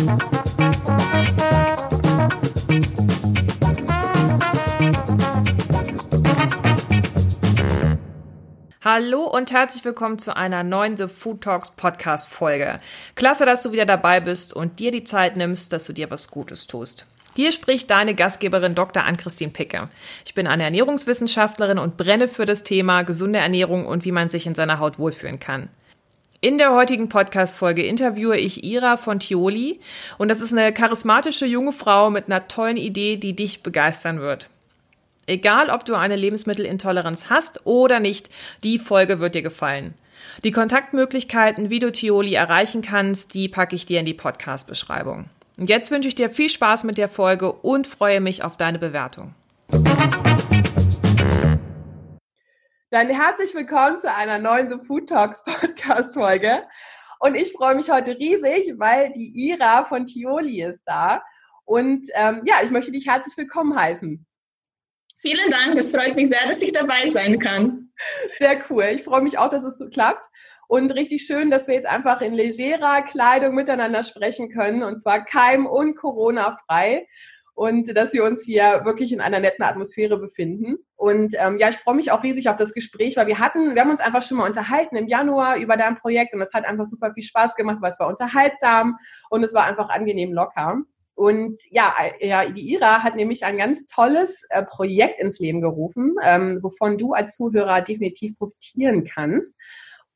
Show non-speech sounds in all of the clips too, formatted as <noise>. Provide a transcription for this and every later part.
Hallo und herzlich willkommen zu einer neuen The Food Talks Podcast Folge. Klasse, dass du wieder dabei bist und dir die Zeit nimmst, dass du dir was Gutes tust. Hier spricht deine Gastgeberin Dr. Ann-Christine Picke. Ich bin eine Ernährungswissenschaftlerin und brenne für das Thema gesunde Ernährung und wie man sich in seiner Haut wohlfühlen kann. In der heutigen Podcast-Folge interviewe ich Ira von Tioli und das ist eine charismatische junge Frau mit einer tollen Idee, die dich begeistern wird. Egal, ob du eine Lebensmittelintoleranz hast oder nicht, die Folge wird dir gefallen. Die Kontaktmöglichkeiten, wie du Tioli erreichen kannst, die packe ich dir in die Podcast-Beschreibung. Und jetzt wünsche ich dir viel Spaß mit der Folge und freue mich auf deine Bewertung. Dann herzlich willkommen zu einer neuen The Food Talks Podcast Folge. Und ich freue mich heute riesig, weil die Ira von Tioli ist da. Und ähm, ja, ich möchte dich herzlich willkommen heißen. Vielen Dank, es freut mich sehr, dass ich dabei sein kann. Sehr cool. Ich freue mich auch, dass es so klappt. Und richtig schön, dass wir jetzt einfach in legerer Kleidung miteinander sprechen können. Und zwar keim- und Corona-frei. Und dass wir uns hier wirklich in einer netten Atmosphäre befinden. Und ähm, ja, ich freue mich auch riesig auf das Gespräch, weil wir hatten, wir haben uns einfach schon mal unterhalten im Januar über dein Projekt und es hat einfach super viel Spaß gemacht, weil es war unterhaltsam und es war einfach angenehm locker. Und ja, ja, die Ira hat nämlich ein ganz tolles äh, Projekt ins Leben gerufen, ähm, wovon du als Zuhörer definitiv profitieren kannst.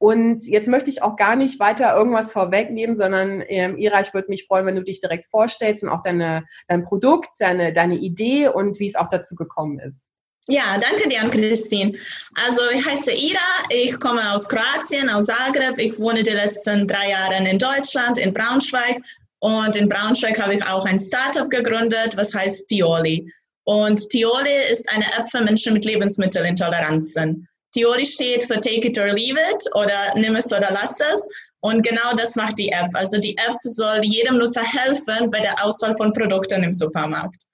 Und jetzt möchte ich auch gar nicht weiter irgendwas vorwegnehmen, sondern ähm, Ira, ich würde mich freuen, wenn du dich direkt vorstellst und auch deine, dein Produkt, deine, deine Idee und wie es auch dazu gekommen ist. Ja, danke dir, Christine. Also ich heiße Ira, ich komme aus Kroatien, aus Zagreb. Ich wohne die letzten drei Jahre in Deutschland, in Braunschweig und in Braunschweig habe ich auch ein Startup gegründet, was heißt Tioli. Und Tioli ist eine App für Menschen mit Lebensmittelintoleranzen. Tioli steht für Take it or leave it oder nimm es oder lass es. Und genau das macht die App. Also die App soll jedem Nutzer helfen bei der Auswahl von Produkten im Supermarkt.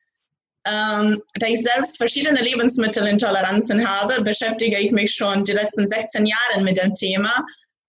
Ähm, da ich selbst verschiedene Lebensmittelintoleranzen habe, beschäftige ich mich schon die letzten 16 Jahre mit dem Thema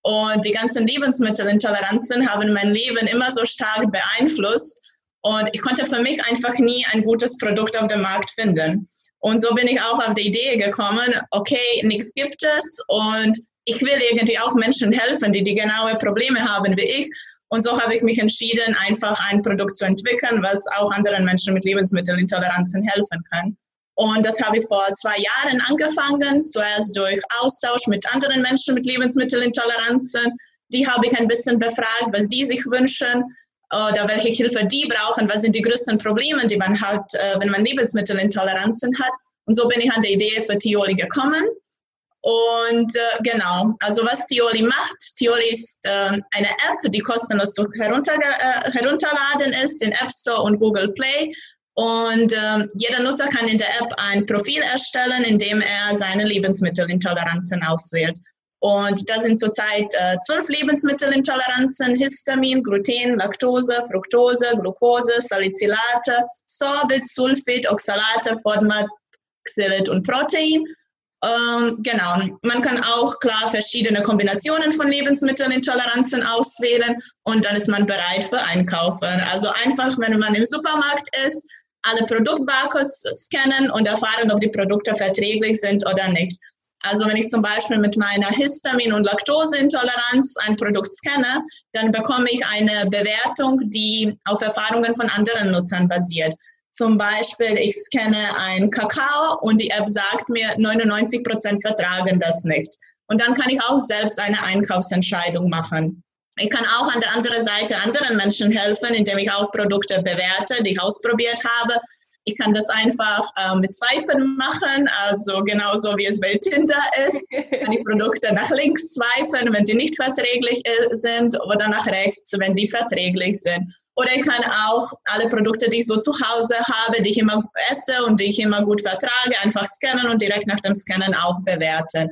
und die ganzen Lebensmittelintoleranzen haben mein Leben immer so stark beeinflusst. Und ich konnte für mich einfach nie ein gutes Produkt auf dem Markt finden. Und so bin ich auch auf die Idee gekommen, okay, nichts gibt es und ich will irgendwie auch Menschen helfen, die die genaue Probleme haben wie ich. Und so habe ich mich entschieden, einfach ein Produkt zu entwickeln, was auch anderen Menschen mit Lebensmittelintoleranzen helfen kann. Und das habe ich vor zwei Jahren angefangen, zuerst durch Austausch mit anderen Menschen mit Lebensmittelintoleranzen. Die habe ich ein bisschen befragt, was die sich wünschen oder welche Hilfe die brauchen, was sind die größten Probleme, die man hat, äh, wenn man Lebensmittelintoleranzen hat. Und so bin ich an die Idee für Tioli gekommen. Und äh, genau, also was Tioli macht, Tioli ist äh, eine App, die kostenlos herunter, äh, herunterladen ist in App Store und Google Play und äh, jeder Nutzer kann in der App ein Profil erstellen, in dem er seine Lebensmittelintoleranzen auswählt. Und da sind zurzeit äh, zwölf Lebensmittelintoleranzen, Histamin, Gluten, Laktose, Fructose, Glucose, Salicylate, Sorbit, Sulfid, Oxalate, FODMAP, Xylit und Protein. Ähm, genau, man kann auch klar verschiedene Kombinationen von Lebensmittelintoleranzen auswählen und dann ist man bereit für Einkaufen. Also einfach, wenn man im Supermarkt ist, alle Produktbarcodes scannen und erfahren, ob die Produkte verträglich sind oder nicht. Also wenn ich zum Beispiel mit meiner Histamin- und Laktoseintoleranz ein Produkt scanne, dann bekomme ich eine Bewertung, die auf Erfahrungen von anderen Nutzern basiert. Zum Beispiel, ich scanne ein Kakao und die App sagt mir, 99 Prozent vertragen das nicht. Und dann kann ich auch selbst eine Einkaufsentscheidung machen. Ich kann auch an der anderen Seite anderen Menschen helfen, indem ich auch Produkte bewerte, die ich ausprobiert habe. Ich kann das einfach äh, mit Swipen machen, also genauso wie es bei Tinder ist. <laughs> Kann die Produkte nach links swipen, wenn die nicht verträglich äh, sind, oder nach rechts, wenn die verträglich sind. Oder ich kann auch alle Produkte, die ich so zu Hause habe, die ich immer esse und die ich immer gut vertrage, einfach scannen und direkt nach dem Scannen auch bewerten.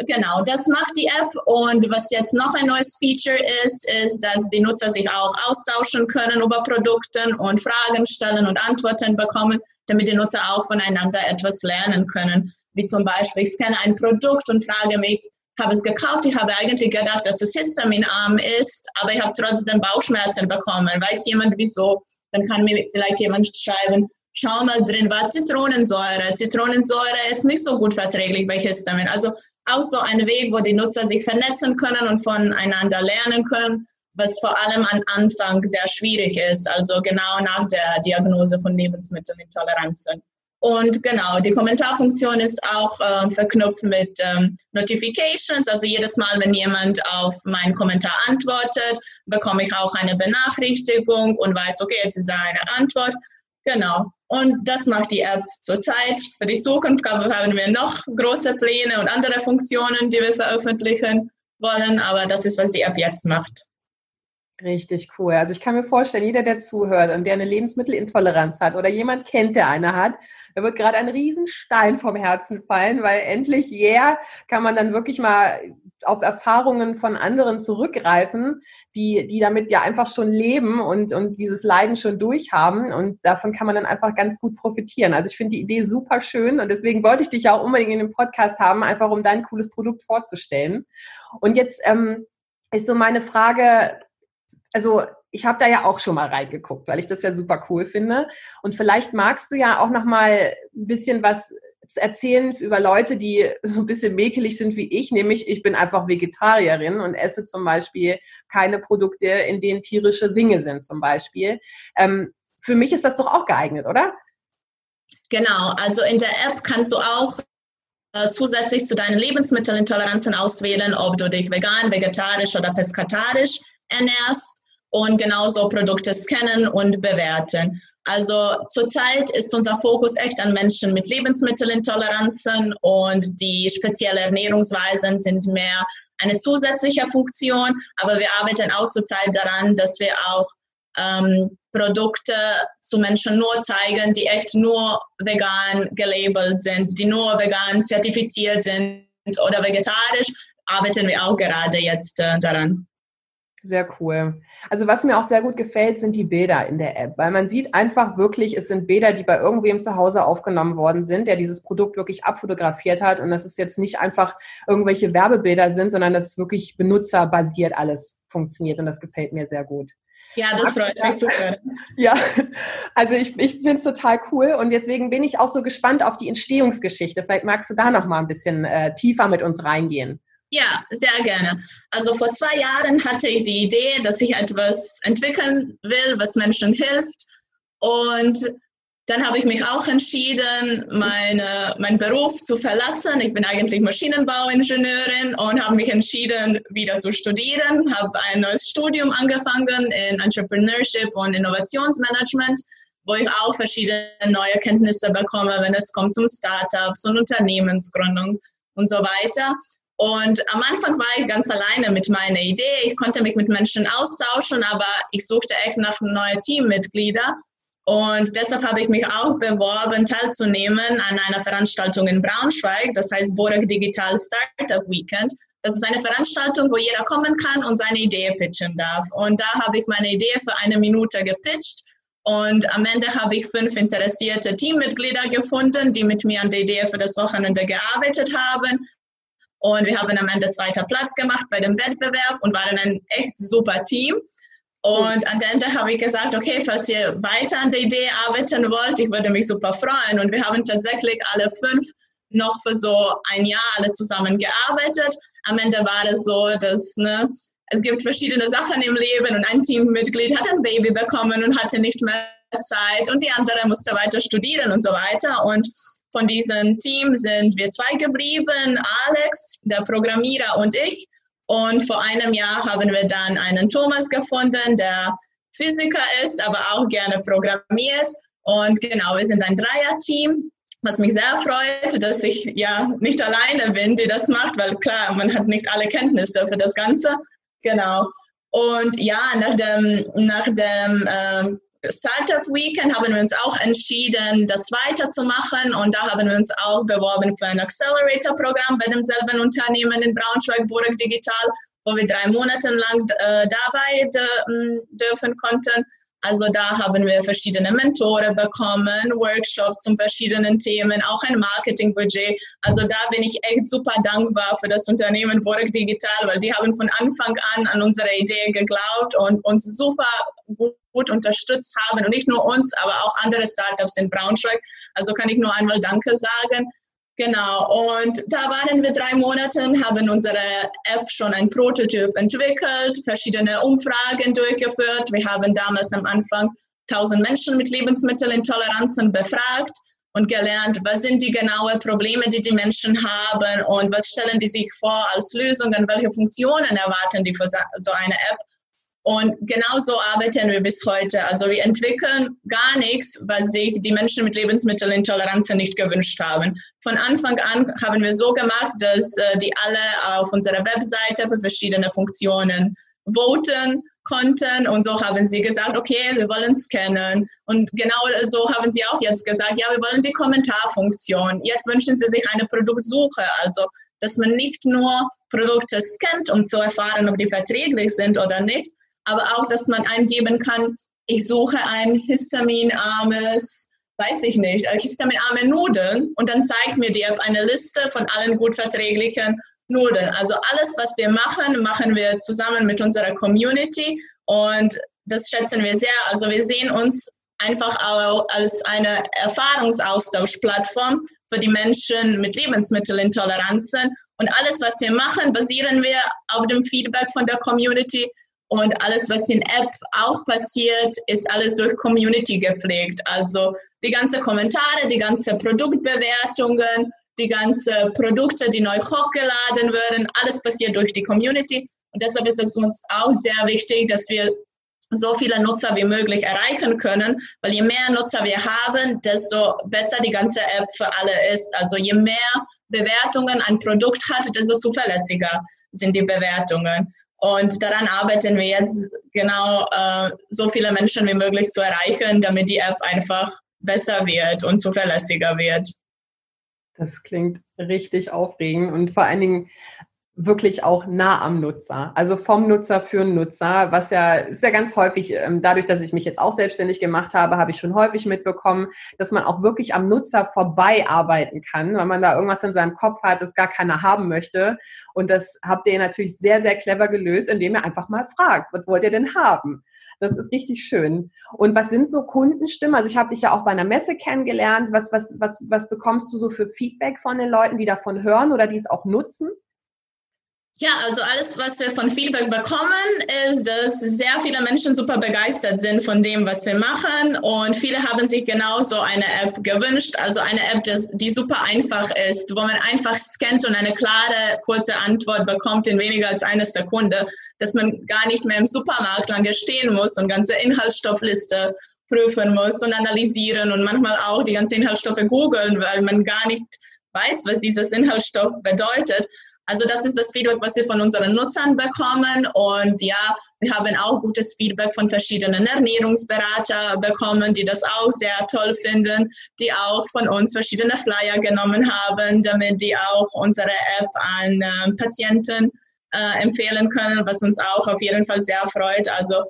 Genau, das macht die App. Und was jetzt noch ein neues Feature ist, ist, dass die Nutzer sich auch austauschen können über Produkte und Fragen stellen und Antworten bekommen, damit die Nutzer auch voneinander etwas lernen können. Wie zum Beispiel, ich scanne ein Produkt und frage mich, habe es gekauft. Ich habe eigentlich gedacht, dass es histaminarm ist, aber ich habe trotzdem Bauchschmerzen bekommen. Weiß jemand wieso? Dann kann mir vielleicht jemand schreiben, schau mal drin war Zitronensäure. Zitronensäure ist nicht so gut verträglich bei Histamin. Also auch so ein Weg, wo die Nutzer sich vernetzen können und voneinander lernen können, was vor allem am Anfang sehr schwierig ist, also genau nach der Diagnose von Lebensmittelintoleranzen. Und genau, die Kommentarfunktion ist auch äh, verknüpft mit ähm, Notifications. Also jedes Mal, wenn jemand auf meinen Kommentar antwortet, bekomme ich auch eine Benachrichtigung und weiß, okay, jetzt ist da eine Antwort. Genau. Und das macht die App zurzeit. Für die Zukunft haben wir noch große Pläne und andere Funktionen, die wir veröffentlichen wollen. Aber das ist, was die App jetzt macht. Richtig cool. Also ich kann mir vorstellen, jeder, der zuhört und der eine Lebensmittelintoleranz hat oder jemand kennt, der eine hat, da wird gerade ein Riesenstein vom Herzen fallen, weil endlich, yeah, kann man dann wirklich mal auf Erfahrungen von anderen zurückgreifen, die, die damit ja einfach schon leben und, und dieses Leiden schon durchhaben. Und davon kann man dann einfach ganz gut profitieren. Also ich finde die Idee super schön und deswegen wollte ich dich ja auch unbedingt in dem Podcast haben, einfach um dein cooles Produkt vorzustellen. Und jetzt ähm, ist so meine Frage, also ich habe da ja auch schon mal reingeguckt, weil ich das ja super cool finde. Und vielleicht magst du ja auch noch mal ein bisschen was erzählen über Leute, die so ein bisschen mäkelig sind wie ich, nämlich ich bin einfach Vegetarierin und esse zum Beispiel keine Produkte, in denen tierische Singe sind zum Beispiel. Ähm, für mich ist das doch auch geeignet, oder? Genau, also in der App kannst du auch äh, zusätzlich zu deinen Lebensmittelintoleranzen auswählen, ob du dich vegan, vegetarisch oder peskatarisch ernährst und genauso Produkte scannen und bewerten. Also zurzeit ist unser Fokus echt an Menschen mit Lebensmittelintoleranzen und die speziellen Ernährungsweisen sind mehr eine zusätzliche Funktion, aber wir arbeiten auch zurzeit daran, dass wir auch ähm, Produkte zu Menschen nur zeigen, die echt nur vegan gelabelt sind, die nur vegan zertifiziert sind oder vegetarisch, arbeiten wir auch gerade jetzt äh, daran. Sehr cool. Also was mir auch sehr gut gefällt, sind die Bilder in der App, weil man sieht einfach wirklich, es sind Bilder, die bei irgendwem zu Hause aufgenommen worden sind, der dieses Produkt wirklich abfotografiert hat und dass es jetzt nicht einfach irgendwelche Werbebilder sind, sondern dass es wirklich benutzerbasiert alles funktioniert und das gefällt mir sehr gut. Ja, das freut mich zu hören. <laughs> Ja, also ich, ich finde es total cool und deswegen bin ich auch so gespannt auf die Entstehungsgeschichte. Vielleicht magst du da noch mal ein bisschen äh, tiefer mit uns reingehen. Ja, sehr gerne. Also vor zwei Jahren hatte ich die Idee, dass ich etwas entwickeln will, was Menschen hilft. Und dann habe ich mich auch entschieden, meine, meinen Beruf zu verlassen. Ich bin eigentlich Maschinenbauingenieurin und habe mich entschieden, wieder zu studieren. Habe ein neues Studium angefangen in Entrepreneurship und Innovationsmanagement, wo ich auch verschiedene neue Kenntnisse bekomme, wenn es kommt zum Startups und Unternehmensgründung und so weiter. Und am Anfang war ich ganz alleine mit meiner Idee. Ich konnte mich mit Menschen austauschen, aber ich suchte echt nach neuen Teammitgliedern. Und deshalb habe ich mich auch beworben, teilzunehmen an einer Veranstaltung in Braunschweig, das heißt Borek Digital Startup Weekend. Das ist eine Veranstaltung, wo jeder kommen kann und seine Idee pitchen darf. Und da habe ich meine Idee für eine Minute gepitcht. Und am Ende habe ich fünf interessierte Teammitglieder gefunden, die mit mir an der Idee für das Wochenende gearbeitet haben. Und wir haben am Ende zweiter Platz gemacht bei dem Wettbewerb und waren ein echt super Team. Und am Ende habe ich gesagt, okay, falls ihr weiter an der Idee arbeiten wollt, ich würde mich super freuen. Und wir haben tatsächlich alle fünf noch für so ein Jahr alle zusammen gearbeitet. Am Ende war es so, dass ne, es gibt verschiedene Sachen im Leben und ein Teammitglied hat ein Baby bekommen und hatte nicht mehr Zeit und die andere musste weiter studieren und so weiter. Und von diesem Team sind wir zwei geblieben, Alex, der Programmierer und ich. Und vor einem Jahr haben wir dann einen Thomas gefunden, der Physiker ist, aber auch gerne programmiert. Und genau, wir sind ein Dreier-Team, was mich sehr freut, dass ich ja nicht alleine bin, die das macht, weil klar, man hat nicht alle Kenntnisse für das Ganze. Genau. Und ja, nach dem, nach dem ähm, Startup Weekend haben wir uns auch entschieden, das weiterzumachen und da haben wir uns auch beworben für ein Accelerator-Programm bei demselben Unternehmen in Braunschweig, Burg Digital, wo wir drei Monate lang äh, dabei dürfen konnten. Also da haben wir verschiedene Mentoren bekommen, Workshops zu verschiedenen Themen, auch ein Marketingbudget. Also da bin ich echt super dankbar für das Unternehmen Borg Digital, weil die haben von Anfang an an unsere Idee geglaubt und uns super gut unterstützt haben. Und nicht nur uns, aber auch andere Startups in Braunschweig. Also kann ich nur einmal Danke sagen. Genau, und da waren wir drei Monate, haben unsere App schon ein Prototyp entwickelt, verschiedene Umfragen durchgeführt. Wir haben damals am Anfang 1000 Menschen mit Lebensmittelintoleranzen befragt und gelernt, was sind die genauen Probleme, die die Menschen haben und was stellen die sich vor als Lösungen, welche Funktionen erwarten die für so eine App. Und genauso arbeiten wir bis heute. Also wir entwickeln gar nichts, was sich die Menschen mit Lebensmittelintoleranz nicht gewünscht haben. Von Anfang an haben wir so gemacht, dass äh, die alle auf unserer Webseite für verschiedene Funktionen voten konnten und so haben sie gesagt, okay, wir wollen scannen. Und genau so haben sie auch jetzt gesagt, ja, wir wollen die Kommentarfunktion. Jetzt wünschen sie sich eine Produktsuche, also dass man nicht nur Produkte scannt, um zu erfahren, ob die verträglich sind oder nicht, aber auch, dass man eingeben kann, ich suche ein histaminarmes, weiß ich nicht, äh, histaminarme Nudeln und dann zeigt mir die App eine Liste von allen gut verträglichen Nudeln. Also alles, was wir machen, machen wir zusammen mit unserer Community und das schätzen wir sehr. Also wir sehen uns einfach auch als eine Erfahrungsaustauschplattform für die Menschen mit Lebensmittelintoleranzen. Und alles, was wir machen, basieren wir auf dem Feedback von der Community und alles, was in App auch passiert, ist alles durch Community gepflegt. Also die ganzen Kommentare, die ganzen Produktbewertungen, die ganzen Produkte, die neu hochgeladen werden, alles passiert durch die Community. Und deshalb ist es uns auch sehr wichtig, dass wir so viele Nutzer wie möglich erreichen können, weil je mehr Nutzer wir haben, desto besser die ganze App für alle ist. Also je mehr Bewertungen ein Produkt hat, desto zuverlässiger sind die Bewertungen. Und daran arbeiten wir jetzt genau, äh, so viele Menschen wie möglich zu erreichen, damit die App einfach besser wird und zuverlässiger wird. Das klingt richtig aufregend und vor allen Dingen wirklich auch nah am Nutzer, also vom Nutzer für den Nutzer, was ja ist ja ganz häufig, ähm, dadurch, dass ich mich jetzt auch selbstständig gemacht habe, habe ich schon häufig mitbekommen, dass man auch wirklich am Nutzer vorbei arbeiten kann, weil man da irgendwas in seinem Kopf hat, das gar keiner haben möchte. Und das habt ihr natürlich sehr, sehr clever gelöst, indem ihr einfach mal fragt, was wollt ihr denn haben? Das ist richtig schön. Und was sind so Kundenstimmen? Also ich habe dich ja auch bei einer Messe kennengelernt. Was, was, was, was bekommst du so für Feedback von den Leuten, die davon hören oder die es auch nutzen? Ja, also alles, was wir von Feedback bekommen, ist, dass sehr viele Menschen super begeistert sind von dem, was wir machen. Und viele haben sich genau so eine App gewünscht. Also eine App, die super einfach ist, wo man einfach scannt und eine klare, kurze Antwort bekommt in weniger als eine Sekunde. Dass man gar nicht mehr im Supermarkt lange stehen muss und ganze Inhaltsstoffliste prüfen muss und analysieren und manchmal auch die ganzen Inhaltsstoffe googeln, weil man gar nicht weiß, was dieses Inhaltsstoff bedeutet. Also das ist das Feedback, was wir von unseren Nutzern bekommen. Und ja, wir haben auch gutes Feedback von verschiedenen Ernährungsberater bekommen, die das auch sehr toll finden, die auch von uns verschiedene Flyer genommen haben, damit die auch unsere App an äh, Patienten äh, empfehlen können, was uns auch auf jeden Fall sehr freut. Also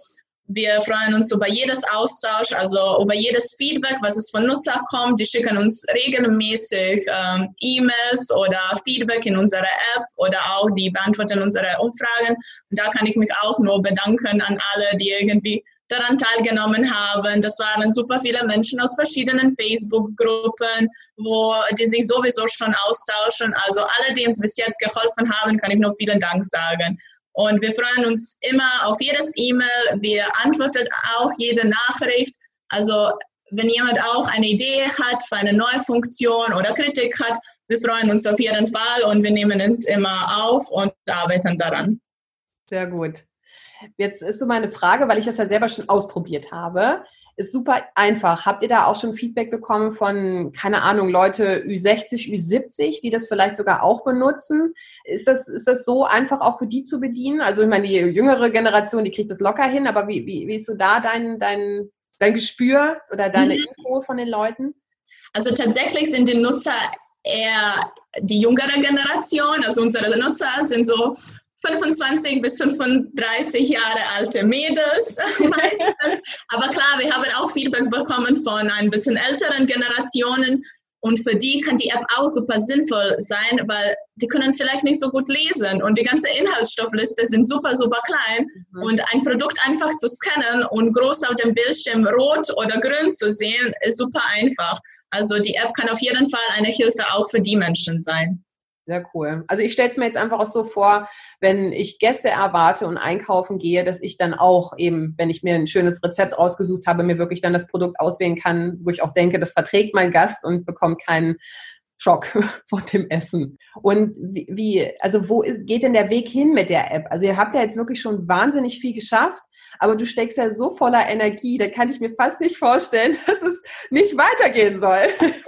wir freuen uns über jedes Austausch, also über jedes Feedback, was es von Nutzer kommt. Die schicken uns regelmäßig ähm, E-Mails oder Feedback in unserer App oder auch die beantworten unsere Umfragen. Und da kann ich mich auch nur bedanken an alle, die irgendwie daran teilgenommen haben. Das waren super viele Menschen aus verschiedenen Facebook-Gruppen, wo die sich sowieso schon austauschen. Also alle, die uns bis jetzt geholfen haben, kann ich nur vielen Dank sagen. Und wir freuen uns immer auf jedes E-Mail. Wir antworten auch jede Nachricht. Also wenn jemand auch eine Idee hat für eine neue Funktion oder Kritik hat, wir freuen uns auf jeden Fall und wir nehmen uns immer auf und arbeiten daran. Sehr gut. Jetzt ist so meine Frage, weil ich das ja selber schon ausprobiert habe. Ist super einfach. Habt ihr da auch schon Feedback bekommen von, keine Ahnung, Leute Ü60, Ü70, die das vielleicht sogar auch benutzen? Ist das, ist das so einfach auch für die zu bedienen? Also ich meine, die jüngere Generation, die kriegt das locker hin, aber wie, wie, wie ist so da dein, dein, dein Gespür oder deine mhm. Info von den Leuten? Also tatsächlich sind die Nutzer eher die jüngere Generation. Also unsere Nutzer sind so 25 bis 35 Jahre alte Mädels <laughs> meistens. Aber klar, wir haben auch Feedback bekommen von ein bisschen älteren Generationen, und für die kann die App auch super sinnvoll sein, weil die können vielleicht nicht so gut lesen und die ganze Inhaltsstoffliste sind super, super klein. Mhm. Und ein Produkt einfach zu scannen und groß auf dem Bildschirm rot oder grün zu sehen, ist super einfach. Also die App kann auf jeden Fall eine Hilfe auch für die Menschen sein. Sehr cool. Also ich stelle es mir jetzt einfach auch so vor, wenn ich Gäste erwarte und einkaufen gehe, dass ich dann auch eben, wenn ich mir ein schönes Rezept rausgesucht habe, mir wirklich dann das Produkt auswählen kann, wo ich auch denke, das verträgt mein Gast und bekommt keinen Schock <laughs> von dem Essen. Und wie, also wo geht denn der Weg hin mit der App? Also ihr habt ja jetzt wirklich schon wahnsinnig viel geschafft, aber du steckst ja so voller Energie, da kann ich mir fast nicht vorstellen, <laughs> dass es nicht weitergehen soll.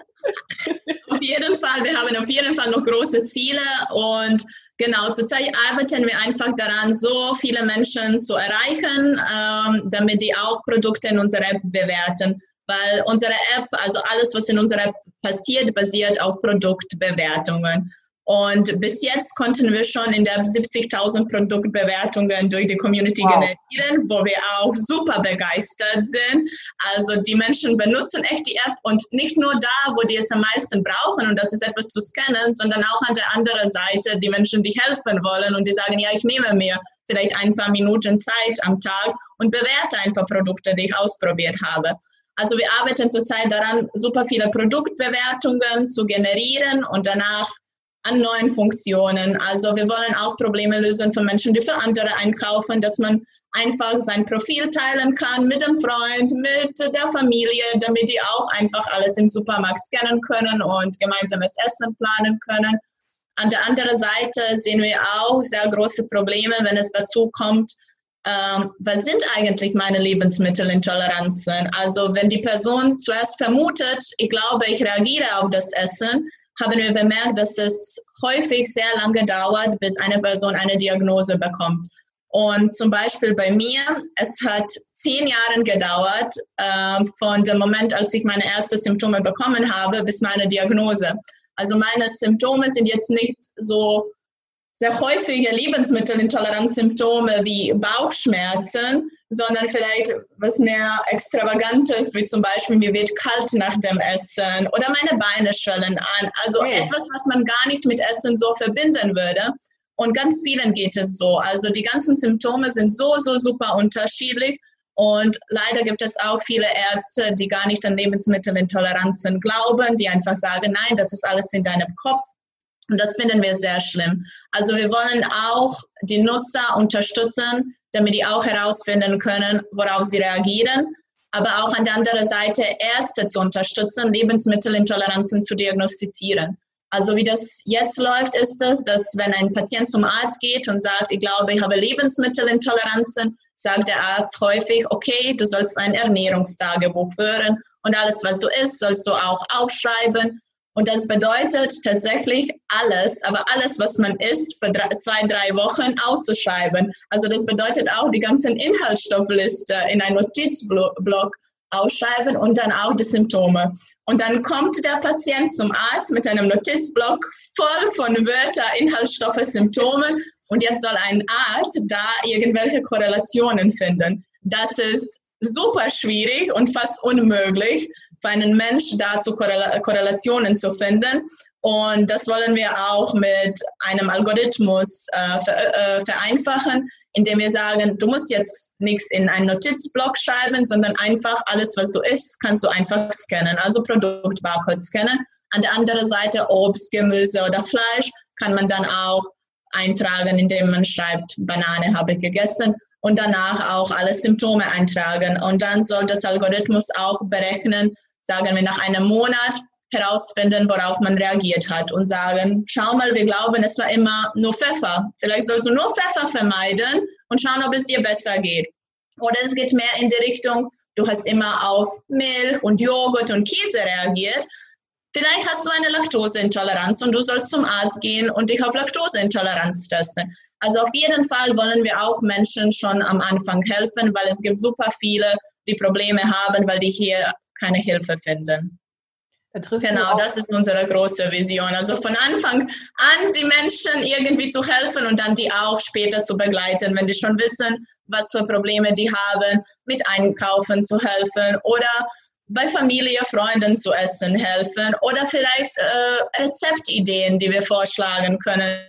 Auf jeden Fall, wir haben auf jeden Fall noch große Ziele und genau, zurzeit arbeiten wir einfach daran, so viele Menschen zu erreichen, ähm, damit die auch Produkte in unserer App bewerten. Weil unsere App, also alles, was in unserer App passiert, basiert auf Produktbewertungen. Und bis jetzt konnten wir schon in der 70.000 Produktbewertungen durch die Community wow. generieren, wo wir auch super begeistert sind. Also die Menschen benutzen echt die App und nicht nur da, wo die es am meisten brauchen und das ist etwas zu scannen, sondern auch an der anderen Seite die Menschen, die helfen wollen und die sagen, ja, ich nehme mir vielleicht ein paar Minuten Zeit am Tag und bewerte ein paar Produkte, die ich ausprobiert habe. Also wir arbeiten zurzeit daran, super viele Produktbewertungen zu generieren und danach an neuen Funktionen. Also wir wollen auch Probleme lösen für Menschen, die für andere einkaufen, dass man einfach sein Profil teilen kann mit dem Freund, mit der Familie, damit die auch einfach alles im Supermarkt scannen können und gemeinsames Essen planen können. An der anderen Seite sehen wir auch sehr große Probleme, wenn es dazu kommt, ähm, was sind eigentlich meine Lebensmittelintoleranzen? Also wenn die Person zuerst vermutet, ich glaube, ich reagiere auf das Essen, haben wir bemerkt, dass es häufig sehr lange dauert, bis eine Person eine Diagnose bekommt. Und zum Beispiel bei mir, es hat zehn Jahre gedauert, äh, von dem Moment, als ich meine ersten Symptome bekommen habe, bis meine Diagnose. Also meine Symptome sind jetzt nicht so sehr häufige Lebensmittelintoleranzsymptome wie Bauchschmerzen, sondern vielleicht was mehr Extravagantes, wie zum Beispiel mir wird kalt nach dem Essen oder meine Beine schwellen an. Also okay. etwas, was man gar nicht mit Essen so verbinden würde. Und ganz vielen geht es so. Also die ganzen Symptome sind so, so super unterschiedlich. Und leider gibt es auch viele Ärzte, die gar nicht an Lebensmittelintoleranzen glauben, die einfach sagen, nein, das ist alles in deinem Kopf. Und das finden wir sehr schlimm. Also wir wollen auch die Nutzer unterstützen, damit die auch herausfinden können, worauf sie reagieren, aber auch an der anderen Seite Ärzte zu unterstützen, Lebensmittelintoleranzen zu diagnostizieren. Also wie das jetzt läuft, ist es, dass wenn ein Patient zum Arzt geht und sagt, ich glaube, ich habe Lebensmittelintoleranzen, sagt der Arzt häufig, okay, du sollst ein Ernährungstagebuch führen und alles, was du isst, sollst du auch aufschreiben und das bedeutet tatsächlich alles, aber alles, was man isst, für drei, zwei, drei Wochen auszuschreiben. Also das bedeutet auch die ganzen Inhaltsstoffliste in ein Notizblock ausschreiben und dann auch die Symptome. Und dann kommt der Patient zum Arzt mit einem Notizblock voll von Wörtern, Inhaltsstoffe, Symptome und jetzt soll ein Arzt da irgendwelche Korrelationen finden. Das ist super schwierig und fast unmöglich für einen Mensch dazu Korrelationen zu finden. Und das wollen wir auch mit einem Algorithmus äh, ver äh, vereinfachen, indem wir sagen, du musst jetzt nichts in einen Notizblock schreiben, sondern einfach alles, was du isst, kannst du einfach scannen, also Produktbarcode scannen. An der anderen Seite Obst, Gemüse oder Fleisch kann man dann auch eintragen, indem man schreibt, Banane habe ich gegessen und danach auch alle Symptome eintragen. Und dann soll das Algorithmus auch berechnen, sagen wir nach einem Monat, herausfinden, worauf man reagiert hat und sagen, schau mal, wir glauben, es war immer nur Pfeffer. Vielleicht sollst du nur Pfeffer vermeiden und schauen, ob es dir besser geht. Oder es geht mehr in die Richtung, du hast immer auf Milch und Joghurt und Käse reagiert. Vielleicht hast du eine Laktoseintoleranz und du sollst zum Arzt gehen und dich auf Laktoseintoleranz testen. Also auf jeden Fall wollen wir auch Menschen schon am Anfang helfen, weil es gibt super viele, die Probleme haben, weil die hier keine Hilfe finden. Da genau, das ist unsere große Vision. Also von Anfang an die Menschen irgendwie zu helfen und dann die auch später zu begleiten, wenn die schon wissen, was für Probleme die haben, mit Einkaufen zu helfen oder bei Familie, Freunden zu essen helfen oder vielleicht äh, Rezeptideen, die wir vorschlagen können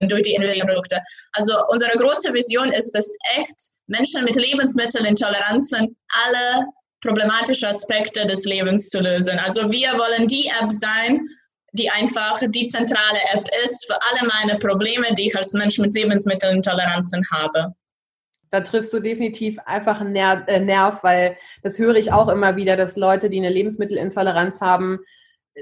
durch die Produkte. Also unsere große Vision ist es echt, Menschen mit Lebensmittelintoleranzen alle problematischen Aspekte des Lebens zu lösen. Also wir wollen die App sein, die einfach die zentrale App ist für alle meine Probleme, die ich als Mensch mit Lebensmittelintoleranzen habe da triffst du definitiv einfach einen äh, Nerv, weil das höre ich auch immer wieder, dass Leute, die eine Lebensmittelintoleranz haben,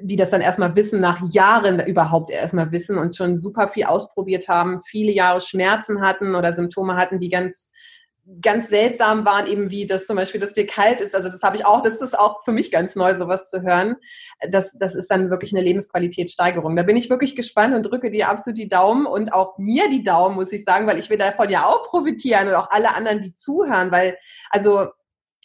die das dann erstmal wissen, nach Jahren überhaupt erstmal wissen und schon super viel ausprobiert haben, viele Jahre Schmerzen hatten oder Symptome hatten, die ganz ganz seltsam waren, eben wie das zum Beispiel, dass dir kalt ist. Also das habe ich auch, das ist auch für mich ganz neu, sowas zu hören. Das, das ist dann wirklich eine Lebensqualitätssteigerung. Da bin ich wirklich gespannt und drücke dir absolut die Daumen und auch mir die Daumen, muss ich sagen, weil ich will davon ja auch profitieren und auch alle anderen, die zuhören, weil, also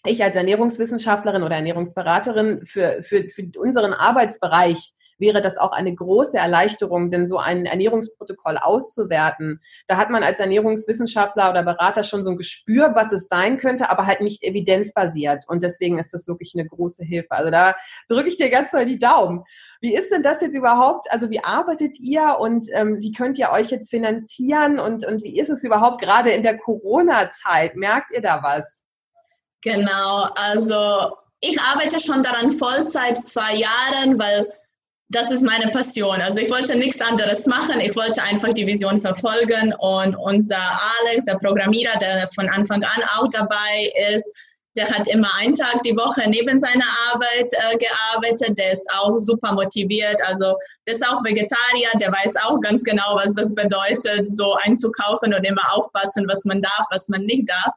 ich als Ernährungswissenschaftlerin oder Ernährungsberaterin für, für, für unseren Arbeitsbereich wäre das auch eine große Erleichterung, denn so ein Ernährungsprotokoll auszuwerten, da hat man als Ernährungswissenschaftler oder Berater schon so ein Gespür, was es sein könnte, aber halt nicht evidenzbasiert. Und deswegen ist das wirklich eine große Hilfe. Also da drücke ich dir ganz doll die Daumen. Wie ist denn das jetzt überhaupt? Also wie arbeitet ihr und ähm, wie könnt ihr euch jetzt finanzieren und, und wie ist es überhaupt gerade in der Corona-Zeit? Merkt ihr da was? Genau, also ich arbeite schon daran Vollzeit zwei Jahren, weil das ist meine Passion. Also ich wollte nichts anderes machen. Ich wollte einfach die Vision verfolgen und unser Alex, der Programmierer, der von Anfang an auch dabei ist, der hat immer einen Tag die Woche neben seiner Arbeit äh, gearbeitet. Der ist auch super motiviert. Also der ist auch Vegetarier. Der weiß auch ganz genau, was das bedeutet, so einzukaufen und immer aufpassen, was man darf, was man nicht darf.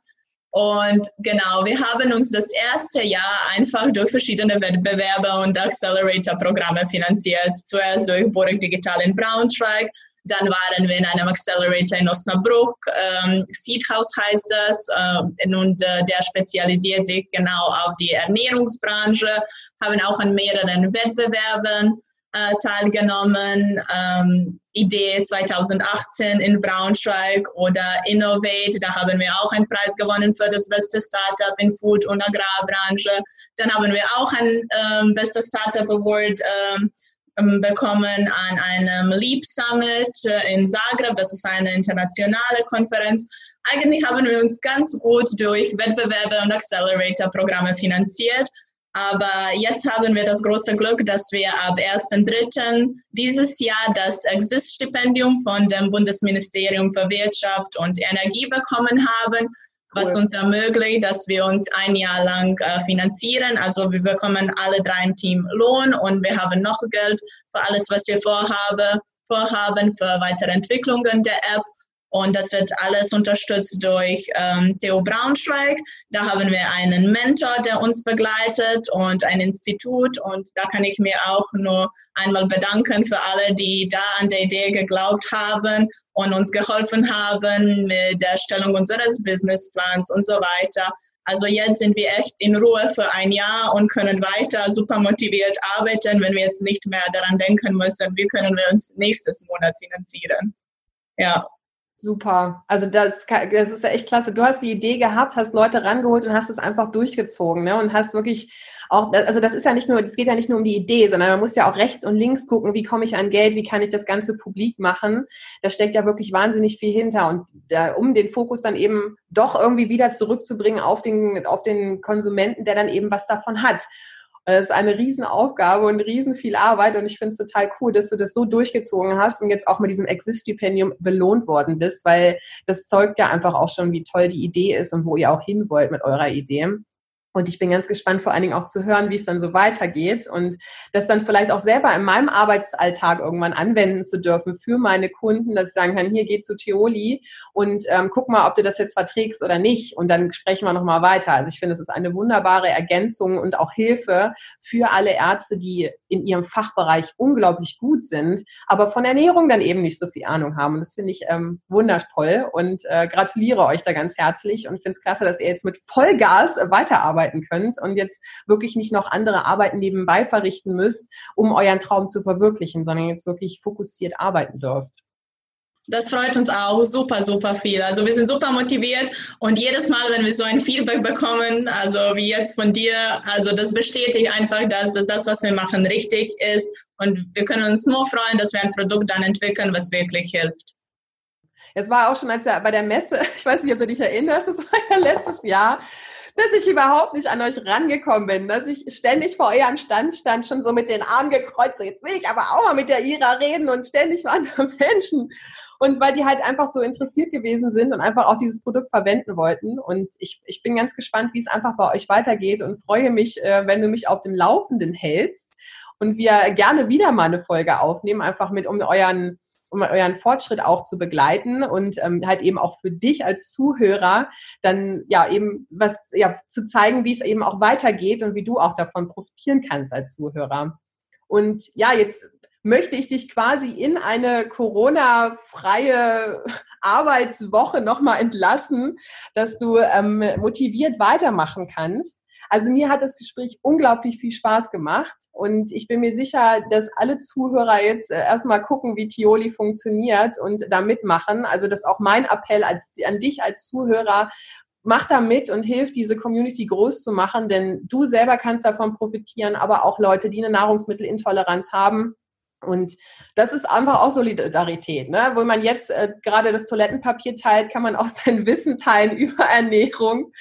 Und genau, wir haben uns das erste Jahr einfach durch verschiedene Wettbewerbe und Accelerator-Programme finanziert. Zuerst durch Burg Digital in Braunschweig, dann waren wir in einem Accelerator in Osnabrück, ähm, Seed House heißt das, äh, und äh, der spezialisiert sich genau auf die Ernährungsbranche, haben auch an mehreren Wettbewerben äh, teilgenommen. Ähm, Idee 2018 in Braunschweig oder Innovate, da haben wir auch einen Preis gewonnen für das beste Startup in Food- und Agrarbranche. Dann haben wir auch ein ähm, bester Startup Award ähm, ähm, bekommen an einem Leap Summit äh, in Zagreb. Das ist eine internationale Konferenz. Eigentlich haben wir uns ganz gut durch Wettbewerbe und Accelerator-Programme finanziert. Aber jetzt haben wir das große Glück, dass wir ab 1.3. dieses Jahr das Exist-Stipendium von dem Bundesministerium für Wirtschaft und Energie bekommen haben, cool. was uns ermöglicht, dass wir uns ein Jahr lang äh, finanzieren. Also wir bekommen alle drei im Team Lohn und wir haben noch Geld für alles, was wir vorhaben, vorhaben für weitere Entwicklungen der App und das wird alles unterstützt durch ähm, Theo Braunschweig. Da haben wir einen Mentor, der uns begleitet und ein Institut. Und da kann ich mir auch nur einmal bedanken für alle, die da an der Idee geglaubt haben und uns geholfen haben mit der Erstellung unseres Businessplans und so weiter. Also jetzt sind wir echt in Ruhe für ein Jahr und können weiter super motiviert arbeiten, wenn wir jetzt nicht mehr daran denken müssen, wie können wir uns nächstes Monat finanzieren. Ja. Super. Also das, das ist ja echt klasse. Du hast die Idee gehabt, hast Leute rangeholt und hast es einfach durchgezogen, ne? Und hast wirklich auch, also das ist ja nicht nur, es geht ja nicht nur um die Idee, sondern man muss ja auch rechts und links gucken, wie komme ich an Geld, wie kann ich das Ganze publik machen. Da steckt ja wirklich wahnsinnig viel hinter. Und da, um den Fokus dann eben doch irgendwie wieder zurückzubringen auf den, auf den Konsumenten, der dann eben was davon hat. Das ist eine Riesenaufgabe und riesen viel Arbeit und ich finde es total cool, dass du das so durchgezogen hast und jetzt auch mit diesem Exist-Stipendium belohnt worden bist, weil das zeugt ja einfach auch schon, wie toll die Idee ist und wo ihr auch hin wollt mit eurer Idee. Und ich bin ganz gespannt, vor allen Dingen auch zu hören, wie es dann so weitergeht und das dann vielleicht auch selber in meinem Arbeitsalltag irgendwann anwenden zu dürfen für meine Kunden, dass ich sagen kann, hier geh zu Theoli und ähm, guck mal, ob du das jetzt verträgst oder nicht. Und dann sprechen wir nochmal weiter. Also ich finde, es ist eine wunderbare Ergänzung und auch Hilfe für alle Ärzte, die in ihrem Fachbereich unglaublich gut sind, aber von Ernährung dann eben nicht so viel Ahnung haben. Und das finde ich ähm, wundervoll und äh, gratuliere euch da ganz herzlich und finde es klasse, dass ihr jetzt mit Vollgas weiterarbeitet arbeiten könnt und jetzt wirklich nicht noch andere Arbeiten nebenbei verrichten müsst, um euren Traum zu verwirklichen, sondern jetzt wirklich fokussiert arbeiten dürft. Das freut uns auch super, super viel. Also wir sind super motiviert und jedes Mal, wenn wir so ein Feedback bekommen, also wie jetzt von dir, also das bestätigt einfach, dass, dass das, was wir machen, richtig ist und wir können uns nur freuen, dass wir ein Produkt dann entwickeln, was wirklich hilft. Es war auch schon, als er bei der Messe, <laughs> ich weiß nicht, ob du dich erinnerst, das war ja letztes Jahr, dass ich überhaupt nicht an euch rangekommen bin, dass ich ständig vor eurem Stand stand, schon so mit den Armen gekreuzt, so jetzt will ich aber auch mal mit der Ira reden und ständig waren <laughs> da Menschen. Und weil die halt einfach so interessiert gewesen sind und einfach auch dieses Produkt verwenden wollten. Und ich, ich bin ganz gespannt, wie es einfach bei euch weitergeht und freue mich, äh, wenn du mich auf dem Laufenden hältst und wir gerne wieder mal eine Folge aufnehmen, einfach mit um euren um euren Fortschritt auch zu begleiten und ähm, halt eben auch für dich als Zuhörer dann ja eben was ja zu zeigen, wie es eben auch weitergeht und wie du auch davon profitieren kannst als Zuhörer. Und ja, jetzt möchte ich dich quasi in eine Corona-freie <laughs> Arbeitswoche nochmal entlassen, dass du ähm, motiviert weitermachen kannst. Also mir hat das Gespräch unglaublich viel Spaß gemacht und ich bin mir sicher, dass alle Zuhörer jetzt äh, erstmal gucken, wie Tioli funktioniert und da mitmachen. Also das ist auch mein Appell als, an dich als Zuhörer. Mach da mit und hilf, diese Community groß zu machen, denn du selber kannst davon profitieren, aber auch Leute, die eine Nahrungsmittelintoleranz haben. Und das ist einfach auch Solidarität, ne? Wo man jetzt äh, gerade das Toilettenpapier teilt, kann man auch <laughs> sein Wissen teilen über Ernährung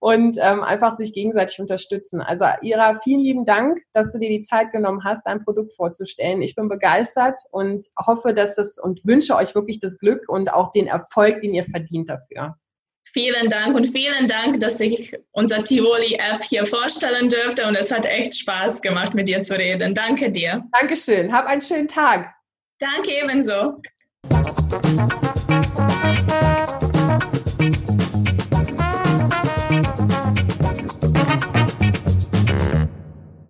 und ähm, einfach sich gegenseitig unterstützen. Also Ira, vielen lieben Dank, dass du dir die Zeit genommen hast, dein Produkt vorzustellen. Ich bin begeistert und hoffe, dass das und wünsche euch wirklich das Glück und auch den Erfolg, den ihr verdient dafür. Vielen Dank und vielen Dank, dass ich unser Tivoli-App hier vorstellen durfte und es hat echt Spaß gemacht, mit dir zu reden. Danke dir. Dankeschön. Hab einen schönen Tag. Danke ebenso.